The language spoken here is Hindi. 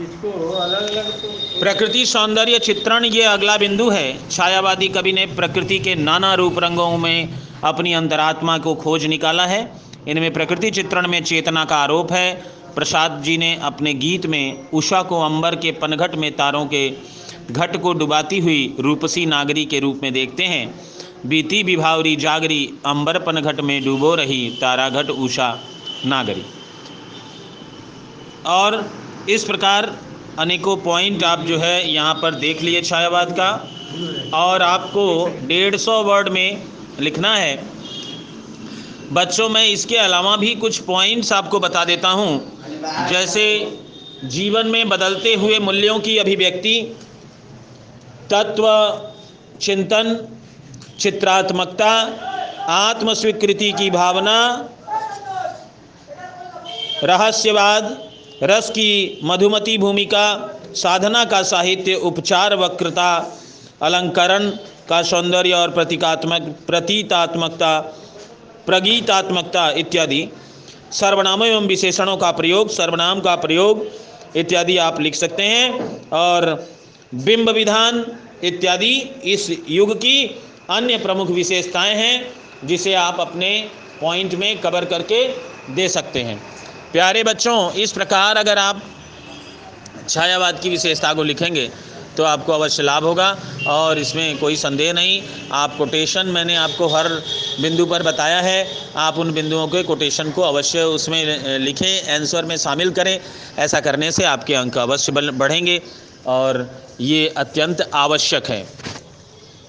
इसको अलग अलग तो प्रकृति सौंदर्य चित्रण ये अगला बिंदु है। छायावादी कवि ने प्रकृति के नाना रूप रंगों में अपनी अंतरात्मा को खोज निकाला है। इनमें प्रकृति चित्रण में चेतना का आरोप है। प्रसाद जी ने अपने गीत में उषा को अंबर के पनघट में तारों के घट को डुबाती हुई रूपसी नागरी के रूप में देखते हैं। बीती विभावरी जागरी अंबर पनघट में डूबो रही ताराघट उषा नागरी। और इस प्रकार अनेकों पॉइंट आप जो है यहाँ पर देख लिए छायावाद का। और आपको डेढ़ सौ वर्ड में लिखना है। बच्चों, मैं इसके अलावा भी कुछ पॉइंट्स आपको बता देता हूँ। जैसे जीवन में बदलते हुए मूल्यों की अभिव्यक्ति, तत्व, चिंतन, चित्रात्मकता, आत्मस्वीकृति की भावना, रहस्यवाद रस की मधुमती भूमिका, साधना का साहित्य, उपचार वक्रता, अलंकरण का सौंदर्य और प्रतीकात्मक, प्रतीतात्मकता, प्रगीतात्मकता इत्यादि। सर्वनामों एवं विशेषणों का प्रयोग, सर्वनाम का प्रयोग इत्यादि आप लिख सकते हैं और बिंब विधान इत्यादि इस युग की अन्य प्रमुख विशेषताएँ हैं, जिसे आप अपने पॉइंट में कवर करके दे सकते हैं। प्यारे बच्चों, इस प्रकार अगर आप छायावाद की विशेषता को लिखेंगे तो आपको अवश्य लाभ होगा, और इसमें कोई संदेह नहीं। आप कोटेशन मैंने आपको हर बिंदु पर बताया है, आप उन बिंदुओं के कोटेशन को अवश्य उसमें लिखें आंसर में शामिल करें, ऐसा करने से आपके अंक अवश्य बढ़ेंगे, और ये अत्यंत आवश्यक है।